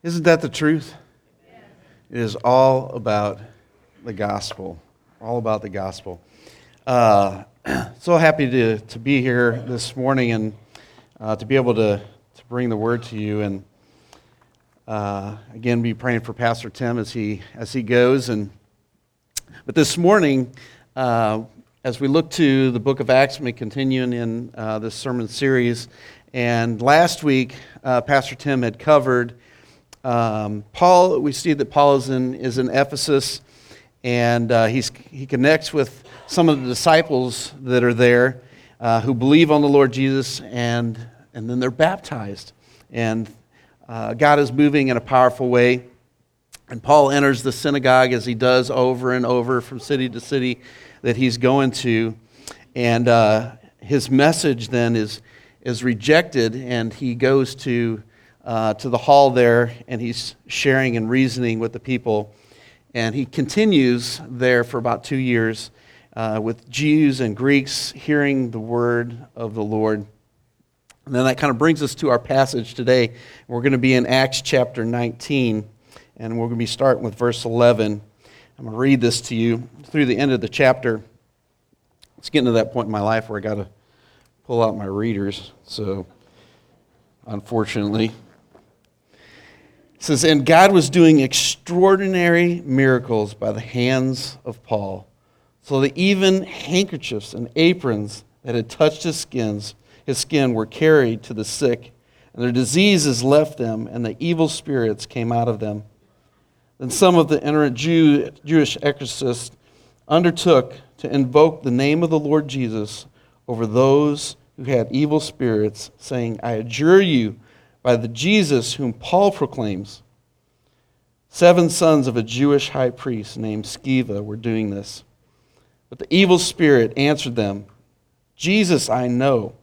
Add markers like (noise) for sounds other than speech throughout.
Isn't that the truth? It is all about the gospel. All about the gospel. Uh, (clears throat) so happy to, to be here this morning and uh, to be able to, to bring the word to you. And uh, again, be praying for Pastor Tim as he, as he goes. And, but this morning, uh, as we look to the book of Acts, we continuing in uh, this sermon series. And last week, uh, Pastor Tim had covered um, Paul, we see that Paul is in, is in Ephesus, and uh, he's, he connects with some of the disciples that are there uh, who believe on the Lord Jesus, and, and then they're baptized. And uh, God is moving in a powerful way. And Paul enters the synagogue as he does over and over from city to city that he's going to. And uh, his message then is, is rejected, and he goes to uh, to the hall there, and he's sharing and reasoning with the people. And he continues there for about two years uh, with Jews and Greeks hearing the word of the Lord. And then that kind of brings us to our passage today. We're going to be in Acts chapter 19, and we're going to be starting with verse 11. I'm going to read this to you through the end of the chapter. It's getting to that point in my life where I got to pull out my readers. So, unfortunately, it says, And God was doing extraordinary miracles by the hands of Paul, so that even handkerchiefs and aprons that had touched his skins, his skin were carried to the sick, and their diseases left them, and the evil spirits came out of them. Then some of the itinerant Jew, Jewish exorcists undertook to invoke the name of the Lord Jesus over those who had evil spirits, saying, I adjure you by the Jesus whom Paul proclaims. Seven sons of a Jewish high priest named Sceva were doing this. But the evil spirit answered them Jesus I know,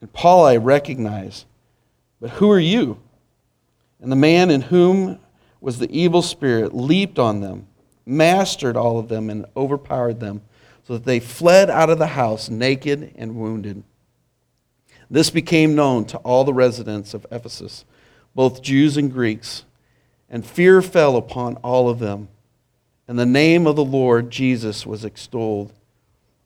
and Paul I recognize, but who are you? And the man in whom was the evil spirit leaped on them, mastered all of them, and overpowered them, so that they fled out of the house naked and wounded. This became known to all the residents of Ephesus, both Jews and Greeks, and fear fell upon all of them. And the name of the Lord Jesus was extolled.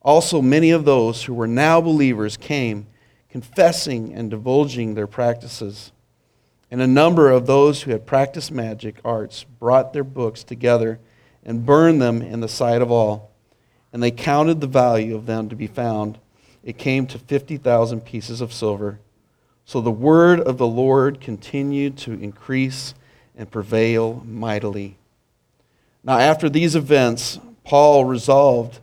Also, many of those who were now believers came, confessing and divulging their practices. And a number of those who had practiced magic arts brought their books together and burned them in the sight of all. And they counted the value of them to be found it came to 50,000 pieces of silver. So the word of the Lord continued to increase and prevail mightily. Now, after these events, Paul resolved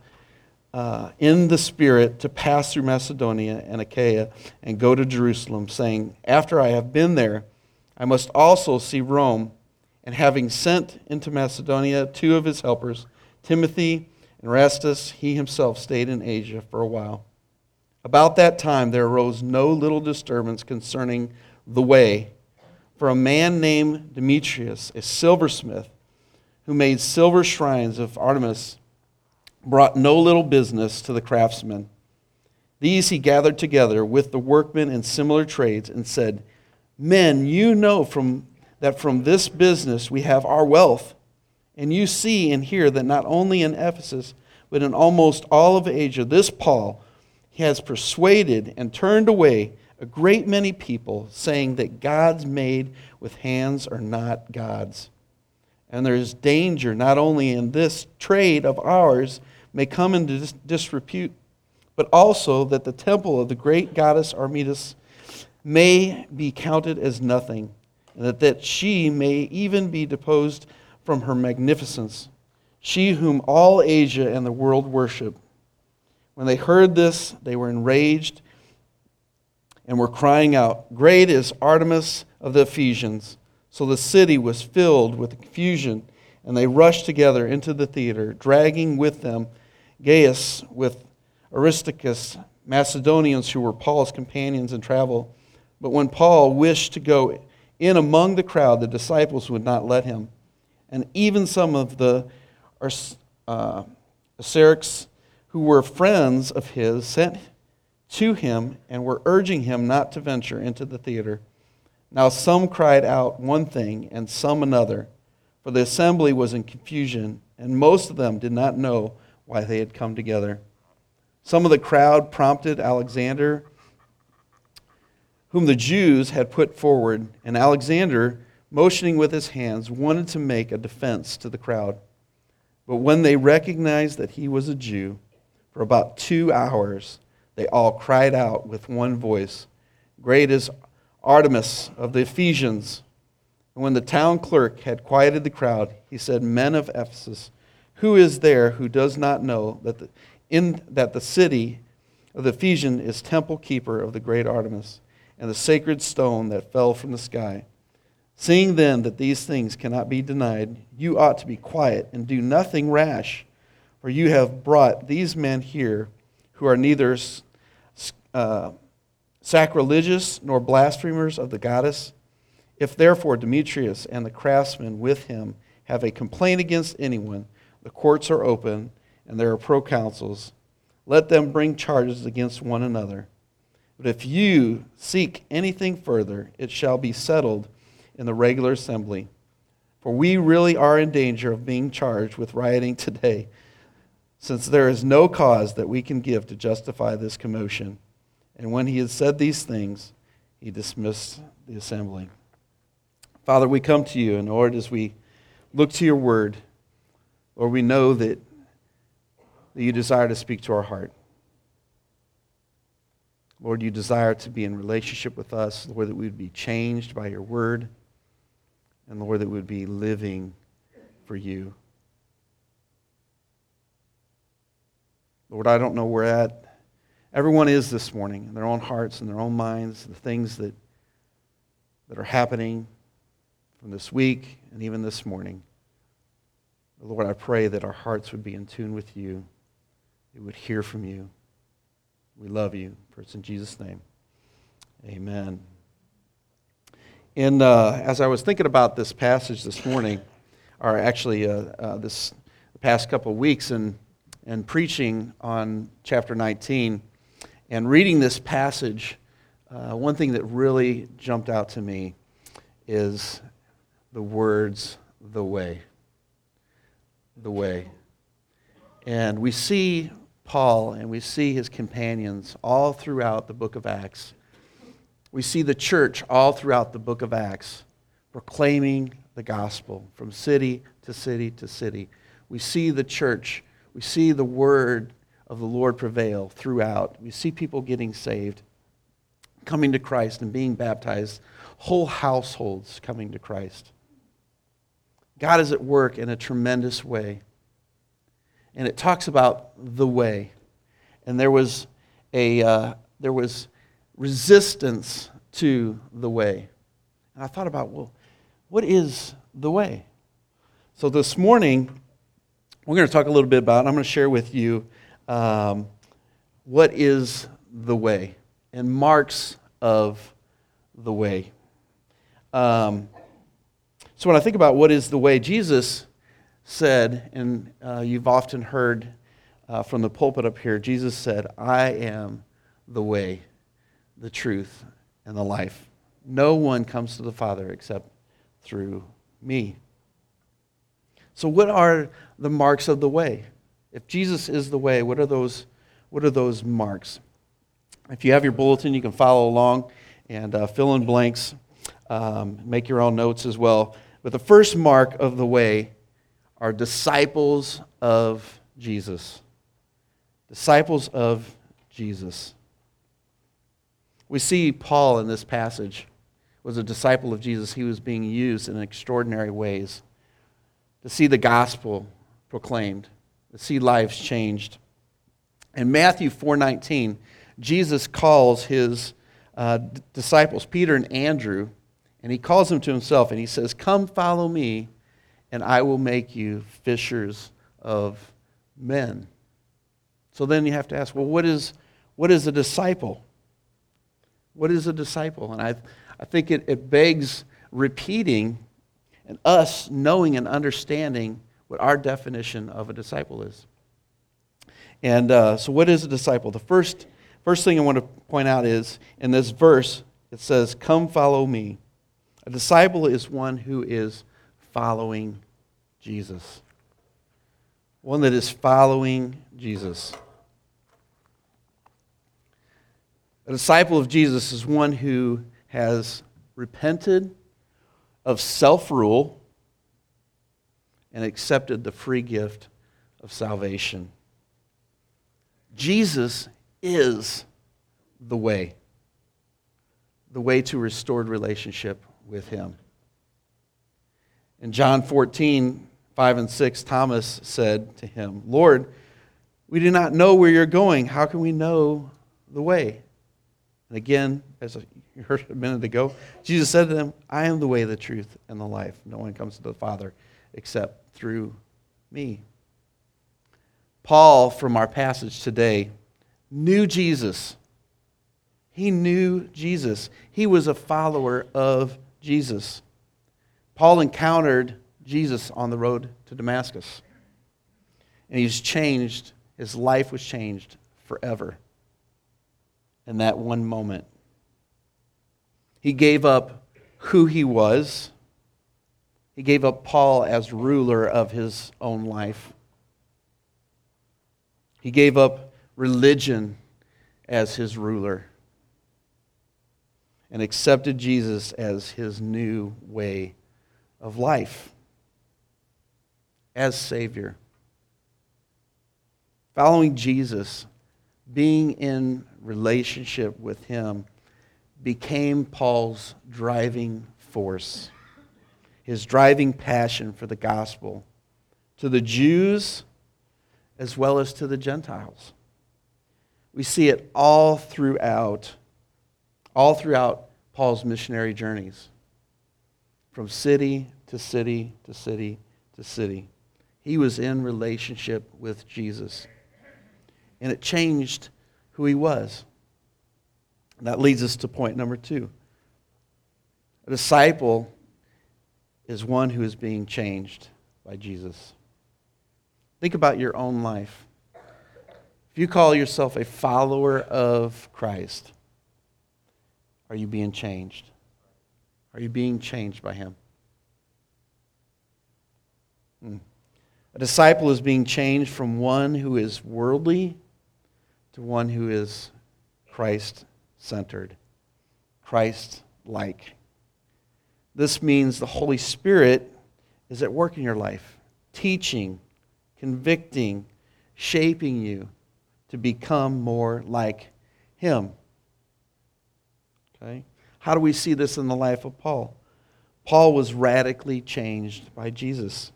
uh, in the Spirit to pass through Macedonia and Achaia and go to Jerusalem, saying, After I have been there, I must also see Rome. And having sent into Macedonia two of his helpers, Timothy and Erastus, he himself stayed in Asia for a while. About that time, there arose no little disturbance concerning the way. For a man named Demetrius, a silversmith, who made silver shrines of Artemis, brought no little business to the craftsmen. These he gathered together with the workmen in similar trades and said, Men, you know from, that from this business we have our wealth. And you see and hear that not only in Ephesus, but in almost all of Asia, this Paul, he has persuaded and turned away a great many people, saying that gods made with hands are not gods. And there is danger not only in this trade of ours may come into disrepute, but also that the temple of the great goddess Artemis may be counted as nothing, and that, that she may even be deposed from her magnificence, she whom all Asia and the world worship. When they heard this, they were enraged and were crying out, Great is Artemis of the Ephesians. So the city was filled with confusion, and they rushed together into the theater, dragging with them Gaius with Aristarchus, Macedonians who were Paul's companions in travel. But when Paul wished to go in among the crowd, the disciples would not let him. And even some of the uh, who were friends of his, sent to him and were urging him not to venture into the theater. Now some cried out one thing, and some another, for the assembly was in confusion, and most of them did not know why they had come together. Some of the crowd prompted Alexander, whom the Jews had put forward, and Alexander, motioning with his hands, wanted to make a defense to the crowd. But when they recognized that he was a Jew, for about two hours they all cried out with one voice, Great is Artemis of the Ephesians. And when the town clerk had quieted the crowd, he said, Men of Ephesus, who is there who does not know that the, in, that the city of the Ephesian is temple keeper of the great Artemis and the sacred stone that fell from the sky? Seeing then that these things cannot be denied, you ought to be quiet and do nothing rash, for you have brought these men here who are neither uh, sacrilegious nor blasphemers of the goddess. If therefore Demetrius and the craftsmen with him have a complaint against anyone, the courts are open and there are proconsuls. Let them bring charges against one another. But if you seek anything further, it shall be settled in the regular assembly. For we really are in danger of being charged with rioting (laughs) today, since there is no cause that we can give to justify this commotion. And when he had said these things, he dismissed the assembly. Father, we come to you, and Lord, as we look to your word, Lord, we know that, that you desire to speak to our heart. Lord, you desire to be in relationship with us. Lord, that we would be changed by your word. And Lord, that we would be living for you. Lord, I don't know where at everyone is this morning in their own hearts and their own minds, the things that, that are happening from this week and even this morning. Lord, I pray that our hearts would be in tune with you, we would hear from you. We love you. For it's in Jesus' name. Amen. And uh, as I was thinking about this passage this morning, or actually uh, uh, this past couple of weeks, and, and preaching on chapter 19, and reading this passage, uh, one thing that really jumped out to me is the words, the way. The way. And we see Paul and we see his companions all throughout the book of Acts. We see the church all throughout the book of Acts proclaiming the gospel from city to city to city. We see the church, we see the word of the Lord prevail throughout. We see people getting saved, coming to Christ and being baptized, whole households coming to Christ. God is at work in a tremendous way. And it talks about the way. And there was a uh, there was resistance to the way. And I thought about, well, what is the way? So this morning, we're going to talk a little bit about, I'm going to share with you um, what is the way and marks of the way. Um, so when I think about what is the way, Jesus said, and uh, you've often heard uh, from the pulpit up here, Jesus said, I am the way, the truth, and the life. No one comes to the Father except through me. So, what are the marks of the way? If Jesus is the way, what are those, what are those marks? If you have your bulletin, you can follow along and uh, fill in blanks, um, make your own notes as well. But the first mark of the way are disciples of Jesus. Disciples of Jesus. We see Paul in this passage was a disciple of Jesus. He was being used in extraordinary ways to see the gospel proclaimed to see lives changed. In Matthew 4:19, Jesus calls his uh, disciples, Peter and Andrew, and he calls them to himself and he says, "Come follow me, and I will make you fishers of men." So then you have to ask, well, what is what is a disciple? What is a disciple? And I I think it, it begs repeating and us knowing and understanding what our definition of a disciple is. And uh, so, what is a disciple? The first, first thing I want to point out is in this verse, it says, Come follow me. A disciple is one who is following Jesus. One that is following Jesus. A disciple of Jesus is one who has repented of self rule and accepted the free gift of salvation. Jesus is the way, the way to restored relationship with Him. In John 14, 5 and 6, Thomas said to him, Lord, we do not know where you're going. How can we know the way? And again, as you (laughs) heard a minute ago, Jesus said to them, I am the way, the truth, and the life. No one comes to the Father except through me. Paul, from our passage today, knew Jesus. He knew Jesus. He was a follower of Jesus. Paul encountered Jesus on the road to Damascus. And he's changed, his life was changed forever in that one moment. He gave up who he was, he gave up Paul as ruler of his own life. He gave up religion as his ruler and accepted Jesus as his new way of life as Savior. Following Jesus, being in relationship with Him, became Paul's driving force, his driving passion for the gospel to the Jews as well as to the Gentiles. We see it all throughout, all throughout Paul's missionary journeys, from city to city to city to city. He was in relationship with Jesus. And it changed who he was. And that leads us to point number two. A disciple is one who is being changed by Jesus. Think about your own life. If you call yourself a follower of Christ, are you being changed? Are you being changed by him? Hmm. A disciple is being changed from one who is worldly to one who is Christ centered, Christ like. This means the Holy Spirit is at work in your life, teaching, convicting, shaping you to become more like Him. Okay? How do we see this in the life of Paul? Paul was radically changed by Jesus.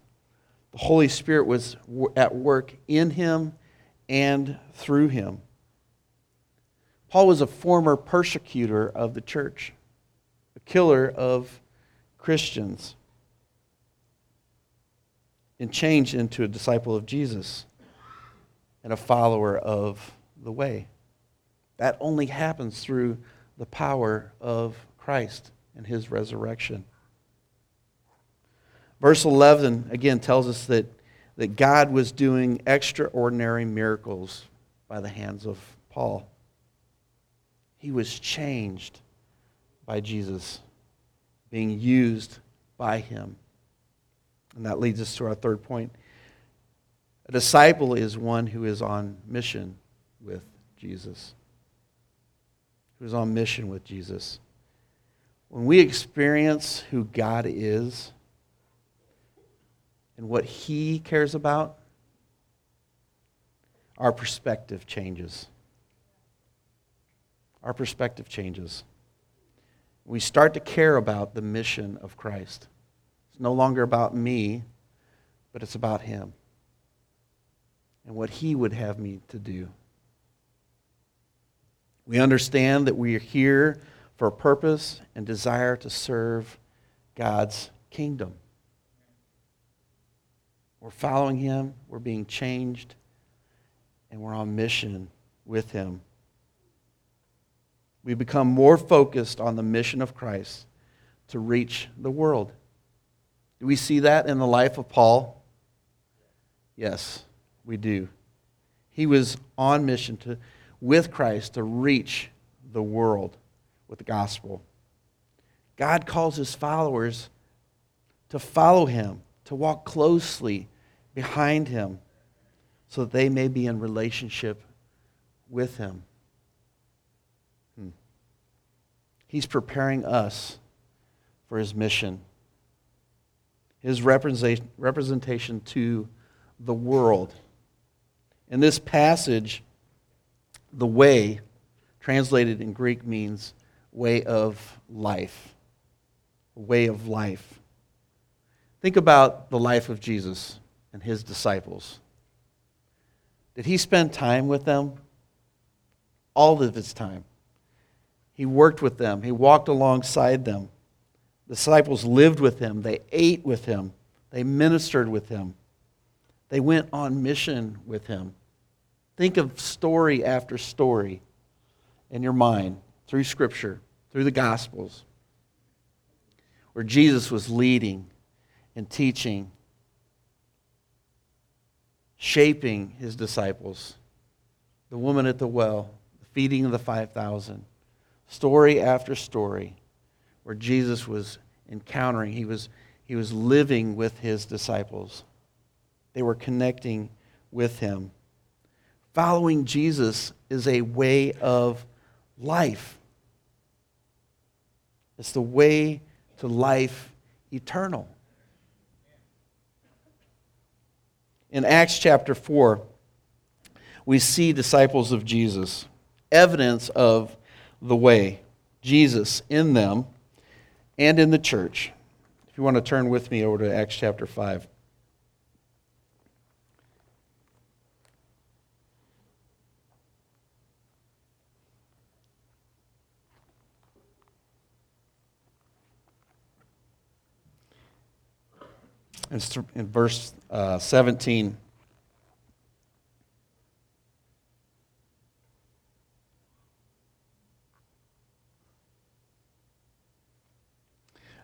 The Holy Spirit was at work in him and through him. Paul was a former persecutor of the church, a killer of Christians, and changed into a disciple of Jesus and a follower of the way. That only happens through the power of Christ and his resurrection. Verse 11 again tells us that, that God was doing extraordinary miracles by the hands of Paul. He was changed by Jesus, being used by him. And that leads us to our third point. A disciple is one who is on mission with Jesus. Who is on mission with Jesus. When we experience who God is, and what He cares about, our perspective changes. Our perspective changes. We start to care about the mission of Christ. It's no longer about me, but it's about Him and what He would have me to do. We understand that we are here for a purpose and desire to serve God's kingdom. We're following him, we're being changed, and we're on mission with him. We become more focused on the mission of Christ to reach the world. Do we see that in the life of Paul? Yes, we do. He was on mission to, with Christ to reach the world with the gospel. God calls his followers to follow him, to walk closely behind him, so that they may be in relationship with him. Hmm. He's preparing us for his mission, his representation to the world. In this passage, the way, translated in Greek, means way of life. Way of life. Think about the life of Jesus and his disciples. Did he spend time with them? All of his time. He worked with them, he walked alongside them. The disciples lived with him, they ate with him, they ministered with him, they went on mission with him. Think of story after story in your mind through Scripture, through the Gospels, where Jesus was leading and teaching, shaping his disciples. The woman at the well, the feeding of the 5,000, story after story where Jesus was encountering, he was, he was living with his disciples. They were connecting with him. Following Jesus is a way of life. It's the way to life eternal. In Acts chapter 4, we see disciples of Jesus, evidence of the way, Jesus in them and in the church. If you want to turn with me over to Acts chapter 5. It's in verse uh, 17.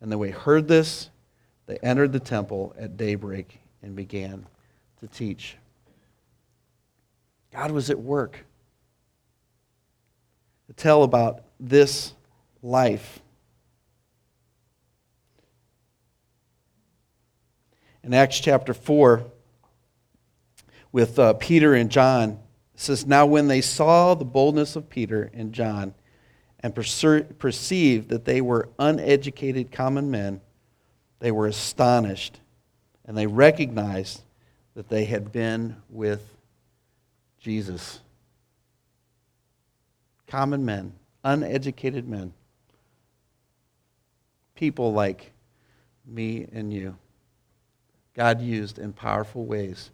And then we heard this, they entered the temple at daybreak and began to teach. God was at work to tell about this life. in Acts chapter 4 with uh, Peter and John. It says, Now when they saw the boldness of Peter and John and perceived that they were uneducated common men, they were astonished and they recognized that they had been with Jesus. Common men, uneducated men, people like me and you. God used in powerful ways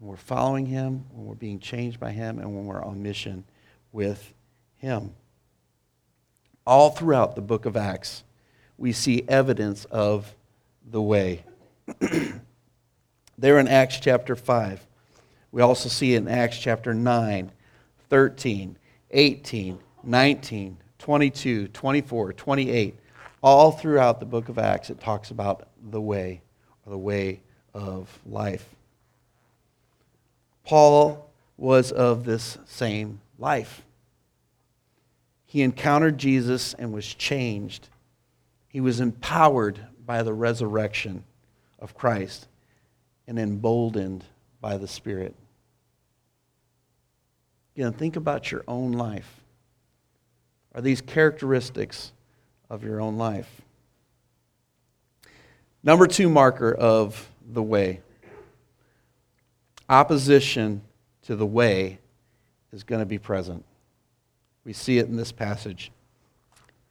when we're following Him, when we're being changed by Him, and when we're on mission with Him. All throughout the book of Acts, we see evidence of the way. (clears throat) there in Acts chapter 5. We also see in Acts chapter 9, 13, 18, 19, 22, 24, 28. All throughout the book of Acts, it talks about the way or the way of life. Paul was of this same life. He encountered Jesus and was changed. He was empowered by the resurrection of Christ and emboldened by the Spirit. Again, think about your own life. Are these characteristics of your own life? Number two marker of the way. Opposition to the way is going to be present. We see it in this passage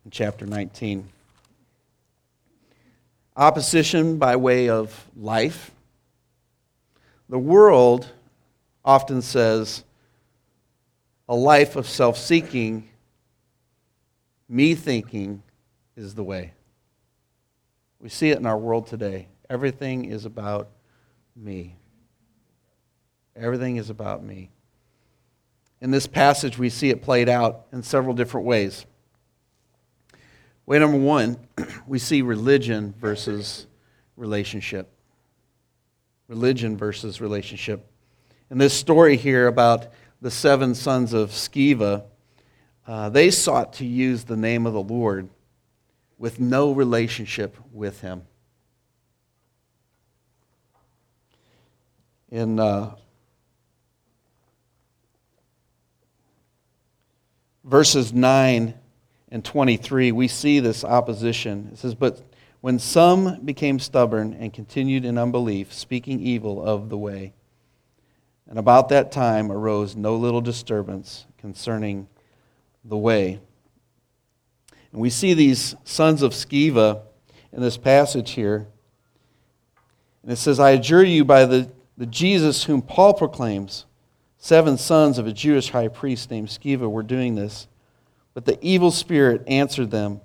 in chapter 19. Opposition by way of life. The world often says a life of self seeking, me thinking, is the way. We see it in our world today. Everything is about me. Everything is about me. In this passage, we see it played out in several different ways. Way number one, (clears throat) we see religion versus relationship. Religion versus relationship. In this story here about the seven sons of Sceva, uh, they sought to use the name of the Lord with no relationship with him. In uh, verses 9 and 23, we see this opposition. It says, But when some became stubborn and continued in unbelief, speaking evil of the way, and about that time arose no little disturbance concerning the way. And we see these sons of Sceva in this passage here. And it says, I adjure you by the, the Jesus whom Paul proclaims, seven sons of a Jewish high priest named Sceva were doing this. But the evil spirit answered them,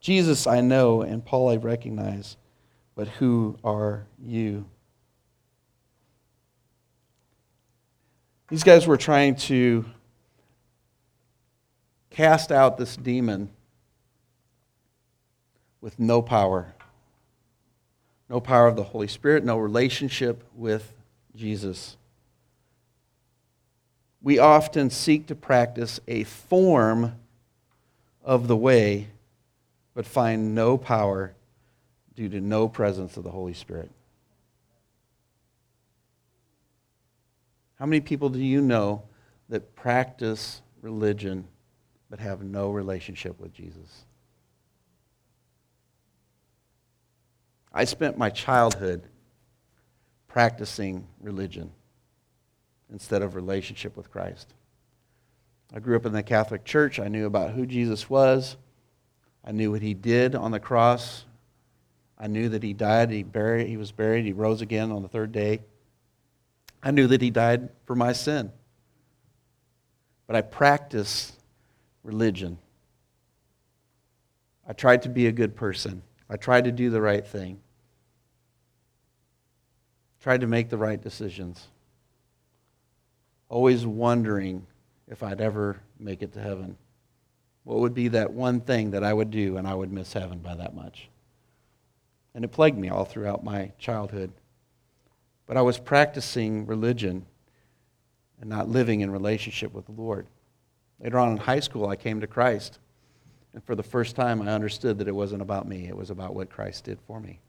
Jesus I know, and Paul I recognize, but who are you? These guys were trying to cast out this demon with no power. No power of the Holy Spirit, no relationship with Jesus. We often seek to practice a form of the way, but find no power due to no presence of the Holy Spirit. How many people do you know that practice religion but have no relationship with Jesus? I spent my childhood practicing religion instead of relationship with Christ. I grew up in the Catholic Church. I knew about who Jesus was. I knew what he did on the cross. I knew that he died, he buried, he was buried, he rose again on the third day. I knew that he died for my sin. But I practiced religion. I tried to be a good person. I tried to do the right thing. Tried to make the right decisions. Always wondering if I'd ever make it to heaven. What would be that one thing that I would do and I would miss heaven by that much? And it plagued me all throughout my childhood. But I was practicing religion and not living in relationship with the Lord. Later on in high school, I came to Christ. And for the first time, I understood that it wasn't about me, it was about what Christ did for me.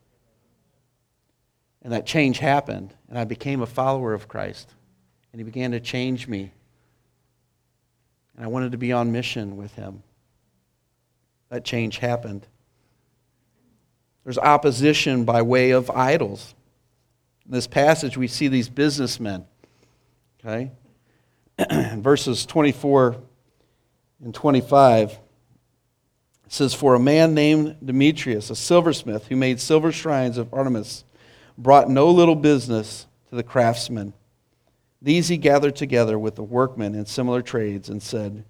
And that change happened, and I became a follower of Christ. And He began to change me and I wanted to be on mission with him. That change happened. There's opposition by way of idols. In this passage, we see these businessmen. Okay? (clears throat) Verses 24 and 25, it says, For a man named Demetrius, a silversmith who made silver shrines of Artemis, brought no little business to the craftsmen these he gathered together with the workmen in similar trades and said,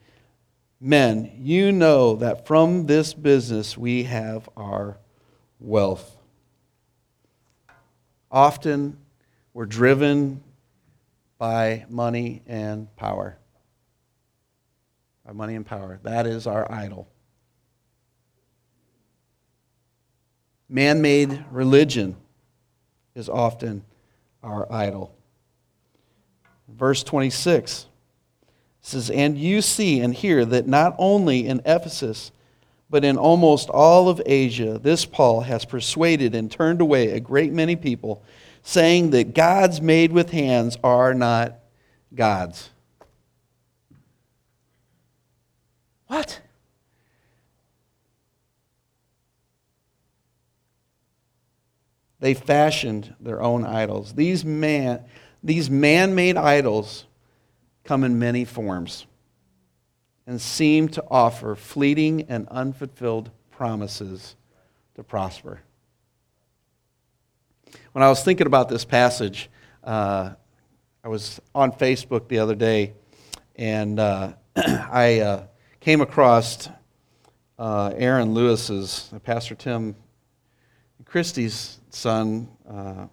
Men, you know that from this business we have our wealth. Often we're driven by money and power. By money and power. That is our idol. Man made religion is often our idol verse 26 says, And you see and hear that not only in Ephesus, but in almost all of Asia, this Paul has persuaded and turned away a great many people, saying that gods made with hands are not gods. What? They fashioned their own idols. These man, these man made idols come in many forms and seem to offer fleeting and unfulfilled promises to prosper. When I was thinking about this passage, uh, I was on Facebook the other day and uh, (clears throat) I uh, came across uh, Erin Lewis's, Pastor Tim Christie's son, uh,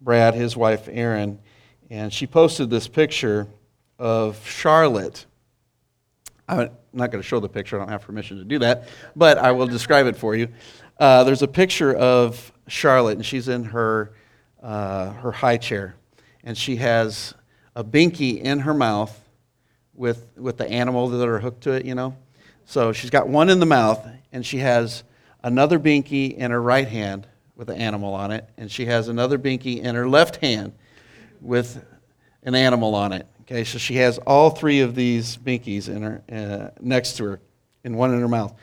Brad, his wife, Erin, and she posted this picture of Charlotte. I'm not going to show the picture, I don't have permission to do that, but I will describe it for you. Uh, there's a picture of Charlotte, and she's in her, uh, her high chair, and she has a binky in her mouth with, with the animal that are hooked to it, you know. So she's got one in the mouth, and she has another binky in her right hand with an animal on it, and she has another binky in her left hand with an animal on it. Okay, so she has all three of these binkies in her uh, next to her, and one in her mouth.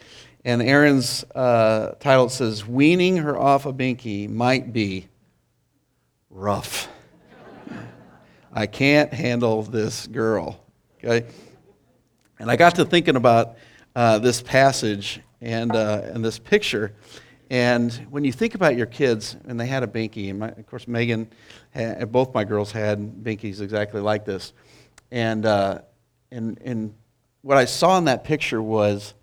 And Erin's uh, title says, "Weaning her off a binky might be rough." I can't handle this girl. Okay, and I got to thinking about uh, this passage and uh, and this picture. And when you think about your kids, and they had a binky, and my, of course Megan, had, both my girls had binkies exactly like this, and uh, and and what I saw in that picture was,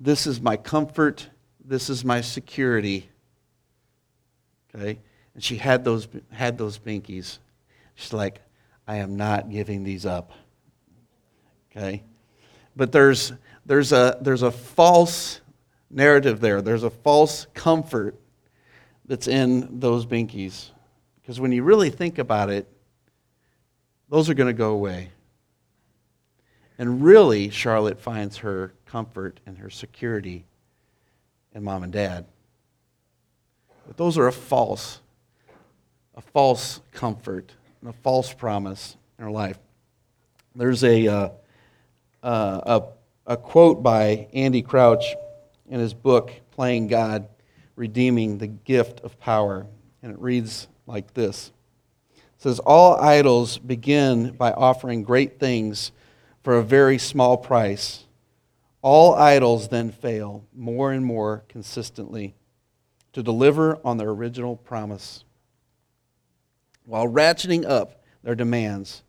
this is my comfort, this is my security. Okay, and she had those had those binkies. She's like, I am not giving these up. Okay, but there's there's a there's a false narrative there. There's a false comfort that's in those binkies. Because when you really think about it, those are going to go away. And really, Charlotte finds her comfort and her security in mom and dad. But those are a false, a false comfort and a false promise in her life. There's a, uh, uh, a, a quote by Andy Crouch in his book, Playing God, Redeeming the Gift of Power. And it reads like this It says, All idols begin by offering great things for a very small price. All idols then fail more and more consistently to deliver on their original promise while ratcheting up their demands,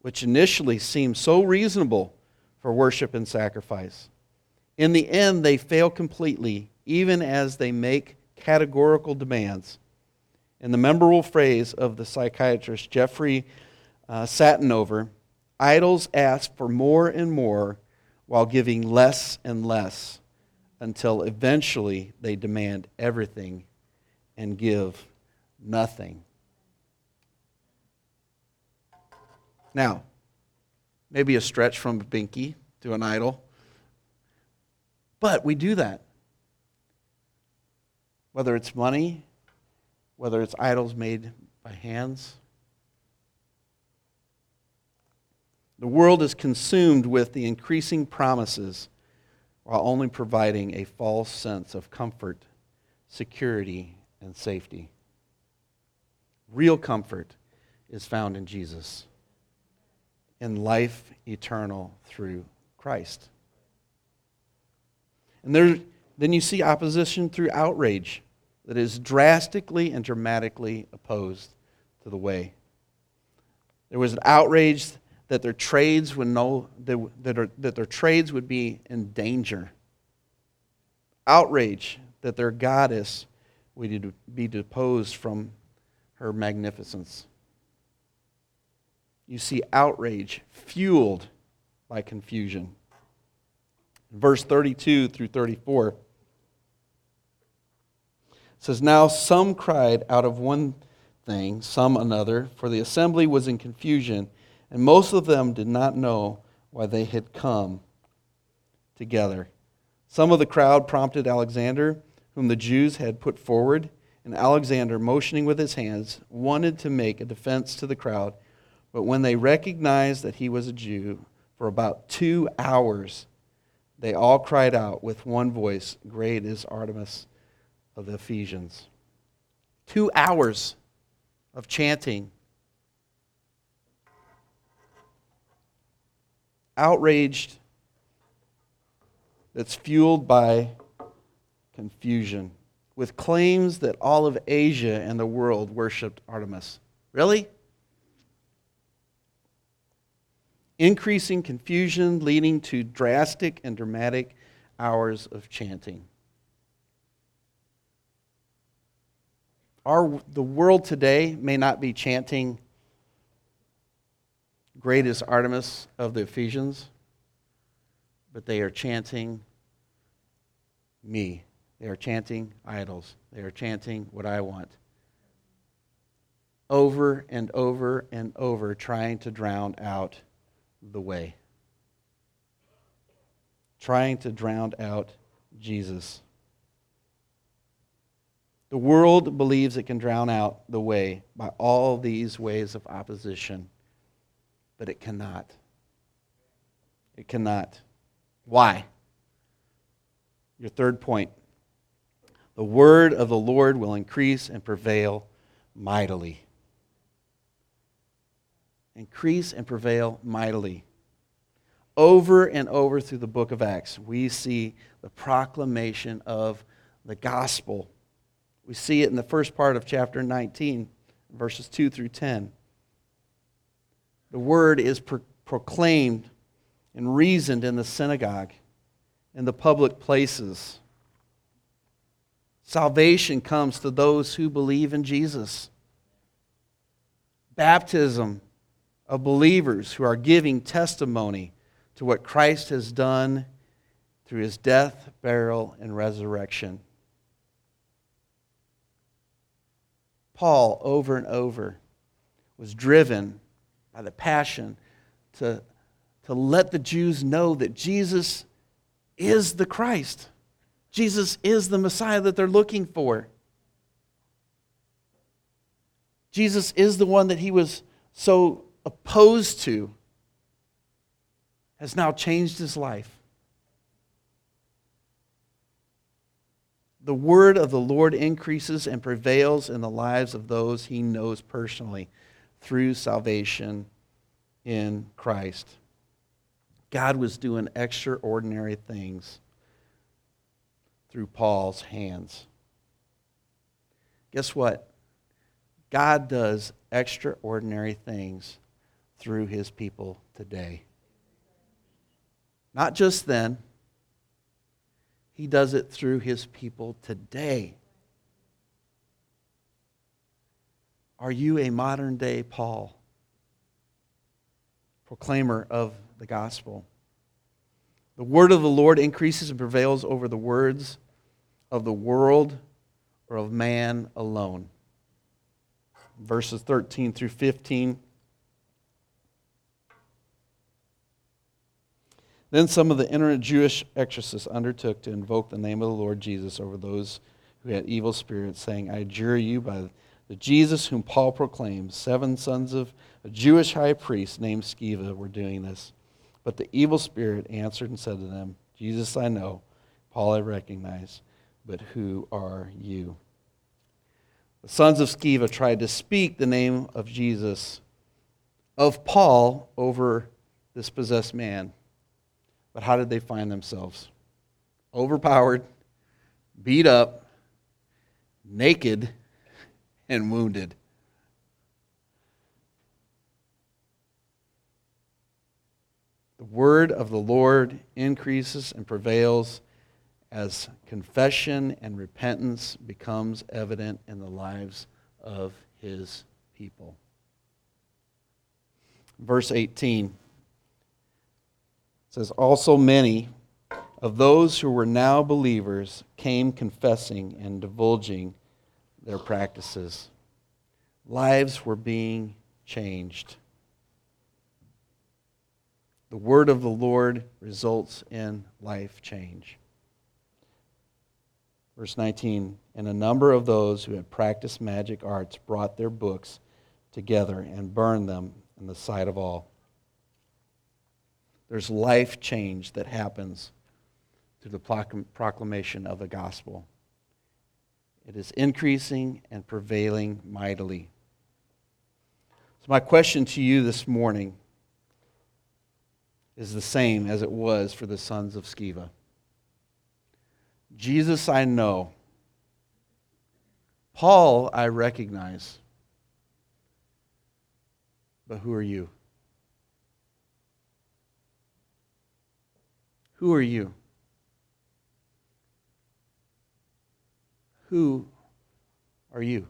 which initially seem so reasonable for worship and sacrifice. In the end, they fail completely, even as they make categorical demands. In the memorable phrase of the psychiatrist Jeffrey uh, Satinover, idols ask for more and more while giving less and less until eventually they demand everything and give nothing. Now, maybe a stretch from a binky to an idol. But we do that. Whether it's money, whether it's idols made by hands. The world is consumed with the increasing promises while only providing a false sense of comfort, security, and safety. Real comfort is found in Jesus, in life eternal through Christ. And there, then you see opposition through outrage that is drastically and dramatically opposed to the way. There was an outrage that their trades would know that, are, that their trades would be in danger. Outrage that their goddess would be deposed from her magnificence. You see outrage fueled by confusion verse 32 through 34. It says, Now some cried out of one thing, some another, for the assembly was in confusion, and most of them did not know why they had come together. Some of the crowd prompted Alexander, whom the Jews had put forward, and Alexander, motioning with his hands, wanted to make a defense to the crowd. But when they recognized that he was a Jew, for about two hours they all cried out with one voice, Great is Artemis of the Ephesians. Two hours of chanting. Outraged, that's fueled by confusion, with claims that all of Asia and the world worshiped Artemis. Really? Increasing confusion leading to drastic and dramatic hours of chanting. Our, the world today may not be chanting, Great is Artemis of the Ephesians, but they are chanting me. They are chanting idols. They are chanting what I want. Over and over and over, trying to drown out the way. Trying to drown out Jesus. The world believes it can drown out the way by all these ways of opposition, but it cannot. It cannot. Why? Your third point. The word of the Lord will increase and prevail mightily. Increase and prevail mightily. Over and over through the book of Acts, we see the proclamation of the gospel. We see it in the first part of chapter 19, verses 2 through 10. The word is pro- proclaimed and reasoned in the synagogue, in the public places. Salvation comes to those who believe in Jesus. Baptism of believers who are giving testimony to what Christ has done through his death, burial, and resurrection. Paul, over and over, was driven by the passion to, to let the Jews know that Jesus is the Christ. Jesus is the Messiah that they're looking for. Jesus is the one that he was so opposed to, has now changed his life. The word of the Lord increases and prevails in the lives of those he knows personally through salvation in Christ. God was doing extraordinary things through Paul's hands. Guess what? God does extraordinary things through his people today. Not just then, he does it through his people today. Are you a modern day Paul, proclaimer of the gospel? The word of the Lord increases and prevails over the words of the world or of man alone. Verses 13 through 15. Then some of the inner Jewish exorcists undertook to invoke the name of the Lord Jesus over those who had evil spirits, saying, I adjure you by the Jesus whom Paul proclaims, seven sons of a Jewish high priest named Sceva were doing this. But the evil spirit answered and said to them, Jesus I know, Paul I recognize but who are you? The sons of Sceva tried to speak the name of Jesus, of Paul, over this possessed man. But how did they find themselves? Overpowered, beat up, naked, and wounded. The word of the Lord increases and prevails as confession and repentance becomes evident in the lives of his people. Verse 18 says, Also many of those who were now believers came confessing and divulging their practices. Lives were being changed. The word of the Lord results in life change. Verse 19 And a number of those who had practiced magic arts brought their books together and burned them in the sight of all. There's life change that happens through the proclamation of the gospel. It is increasing and prevailing mightily. So, my question to you this morning is the same as it was for the sons of Sceva. Jesus, I know. Paul, I recognize. But who are you? Who are you? Who are you?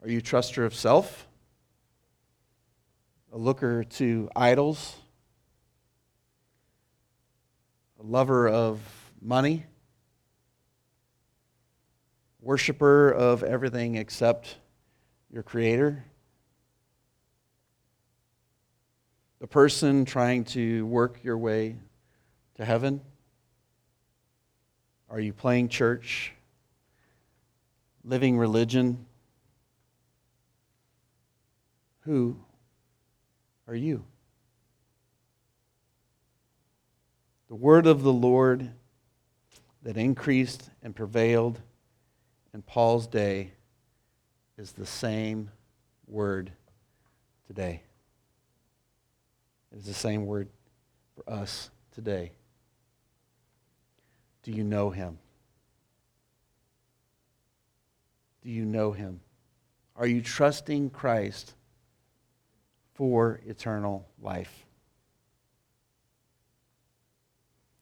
Are you a truster of self? A looker to idols? A lover of money? Worshiper of everything except your Creator? The person trying to work your way to heaven? Are you playing church? Living religion? Who are you? The word of the Lord that increased and prevailed in Paul's day is the same word today. It is the same word for us today. Do you know him? Do you know him? Are you trusting Christ for eternal life?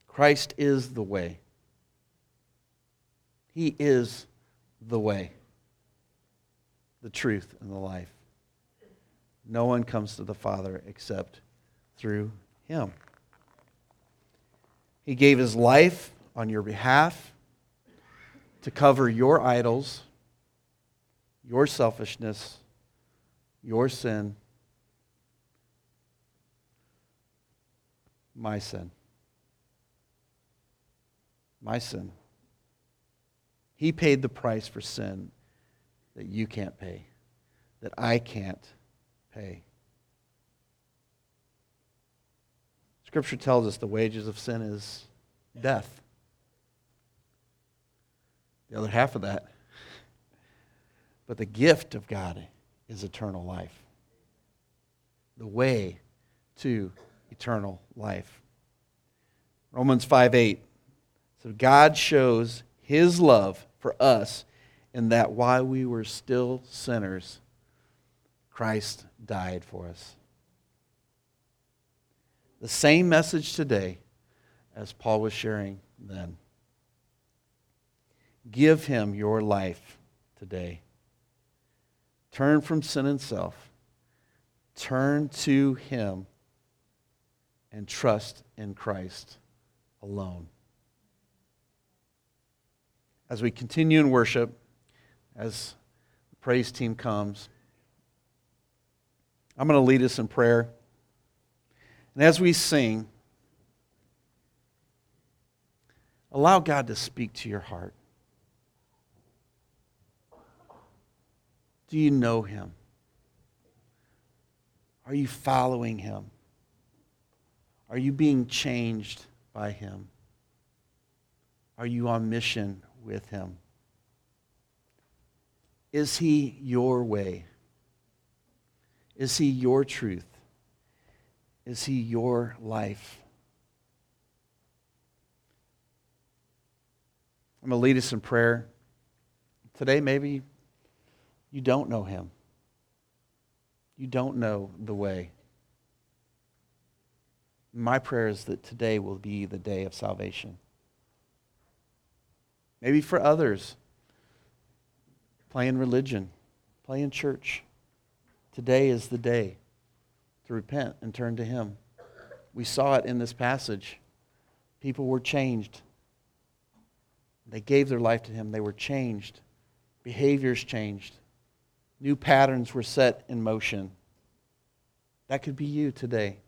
Christ is the way. He is the way, the truth, and the life. No one comes to the Father except through him. He gave his life on your behalf to cover your idols, your selfishness, your sin, my sin. My sin. He paid the price for sin that you can't pay, that I can't pay. Scripture tells us the wages of sin is death. The other half of that. But the gift of God is eternal life. The way to eternal life. Romans 5 8. So God shows his love for us in that while we were still sinners, Christ died for us. The same message today as Paul was sharing then. Give him your life today. Turn from sin and self. Turn to him and trust in Christ alone. As we continue in worship, as the praise team comes, I'm going to lead us in prayer. And as we sing, allow God to speak to your heart. Do you know him? Are you following him? Are you being changed by him? Are you on mission with him? Is he your way? Is he your truth? Is he your life? I'm going to lead us in prayer. Today, maybe you don't know him. You don't know the way. My prayer is that today will be the day of salvation. Maybe for others, playing religion, playing church. Today is the day to repent and turn to Him. We saw it in this passage. People were changed. They gave their life to Him, they were changed. Behaviors changed. New patterns were set in motion. That could be you today.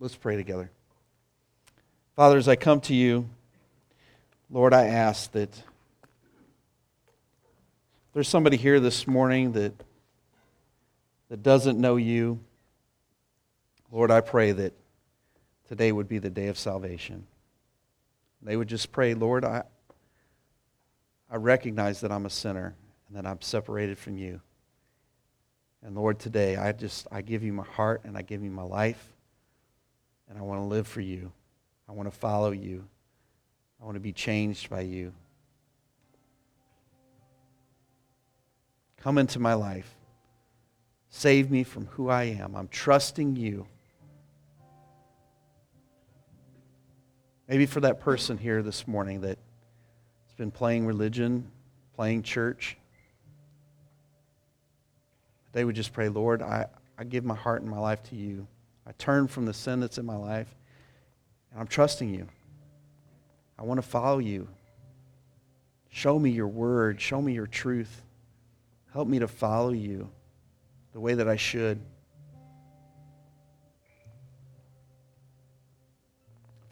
Let's pray together. Father, as I come to you, Lord, I ask that there's somebody here this morning that, that doesn't know you. Lord, I pray that today would be the day of salvation. They would just pray, Lord, I, I recognize that I'm a sinner and that I'm separated from you. And Lord, today I just I give you my heart and I give you my life. And I want to live for you. I want to follow you. I want to be changed by you. Come into my life. Save me from who I am. I'm trusting you. Maybe for that person here this morning that has been playing religion, playing church. They would just pray, Lord, I, I give my heart and my life to you. I turn from the sin that's in my life, and I'm trusting you. I want to follow you. Show me your word. Show me your truth. Help me to follow you the way that I should.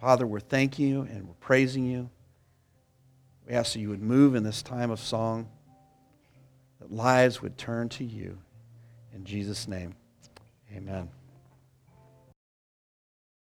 Father, we're thanking you and we're praising you. We ask that you would move in this time of song, that lives would turn to you. In Jesus' name, amen.